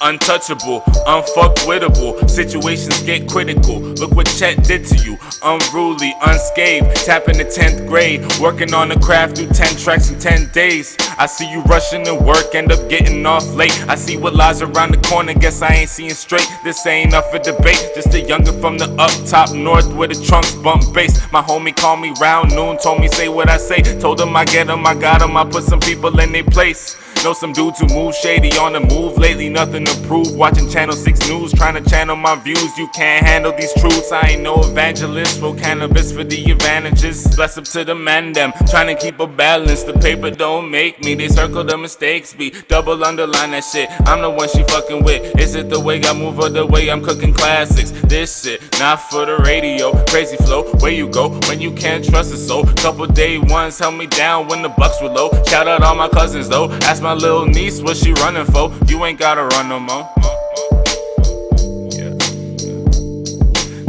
Untouchable, unfuckwittable. Situations get critical. Look what Chet did to you. Unruly, unscathed. Tapping the 10th grade. Working on the craft through 10 tracks in 10 days. I see you rushing to work, end up getting off late. I see what lies around the corner, guess I ain't seeing straight. This ain't up for debate. Just a younger from the up top north where the trunks bump bass. My homie called me round noon, told me say what I say. Told him I get him, I got him, I put some people in their place. Know some dudes who move shady on the move lately, nothing to prove. Watching Channel 6 News, trying to channel my views. You can't handle these truths. I ain't no evangelist. For cannabis for the advantages. Bless up to the man, them. Trying to keep a balance. The paper don't make me. They circle the mistakes, be double underline that shit. I'm the one she fucking with. Is it the way I move or the way I'm cooking classics? This shit, not for the radio. Crazy flow, where you go when you can't trust a soul. Couple day ones held me down when the bucks were low. Shout out all my cousins though. Ask my little niece what she running for. You ain't gotta run no more.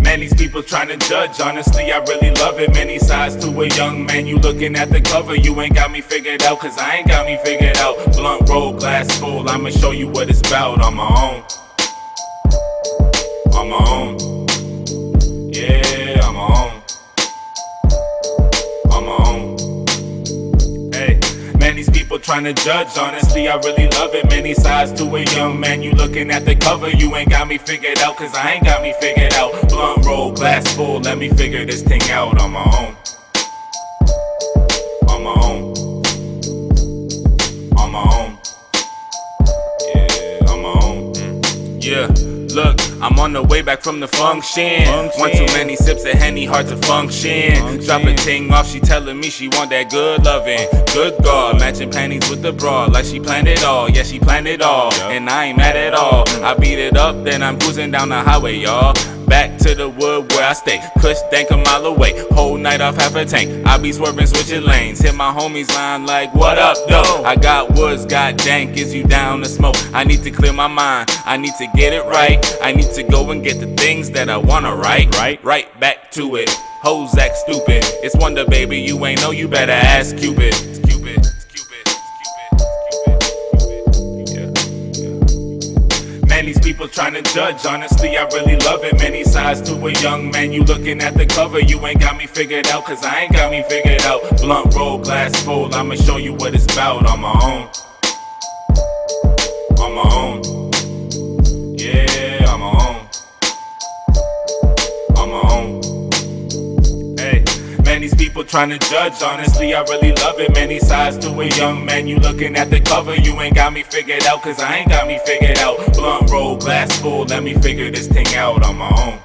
Man, these people trying to judge. Honestly, I really love it. Many sides to a young man. You looking at the cover, you ain't got me figured out. Cause I ain't got me figured out. Blunt roll, glass full. I'ma show you what it's about on my own. Trying to judge. Honestly, I really love it. Many sides to a young man. You looking at the cover, you ain't got me figured out. Cause I ain't got me figured out. Blunt roll, glass full. Let me figure this thing out on my own. On my own. On my own. Yeah, on my own. Mm. Yeah. Look, I'm on the way back from the function. function. One too many sips of Henny, hard to function. function. Drop a ting off, she telling me she want that good loving. Good God, matching panties with the bra, like she planned it all. Yeah, she planned it all, and I ain't mad at all. I beat it up, then I'm cruising down the highway, y'all. Back to the wood where I stay. Kush dank a mile away. Whole night off half a tank. I be swerving, switching lanes. Hit my homies line like, what up, though? I got woods, got dank. Is you down to smoke? I need to clear my mind. I need to get it right. I need to go and get the things that I wanna write. Right, right back to it. Hoes act stupid. It's Wonder Baby, you ain't know, you better ask Cupid. Cupid. Man, these people trying to judge. Honestly, I really love it. Many sides to a young man. You looking at the cover, you ain't got me figured out. Cause I ain't got me figured out. Blunt roll, glass full. I'ma show you what it's about on my own. On my own. People trying to judge. Honestly, I really love it. Many sides to a young man. You looking at the cover, you ain't got me figured out. Cause I ain't got me figured out. Blunt roll, glass full. Let me figure this thing out on my own.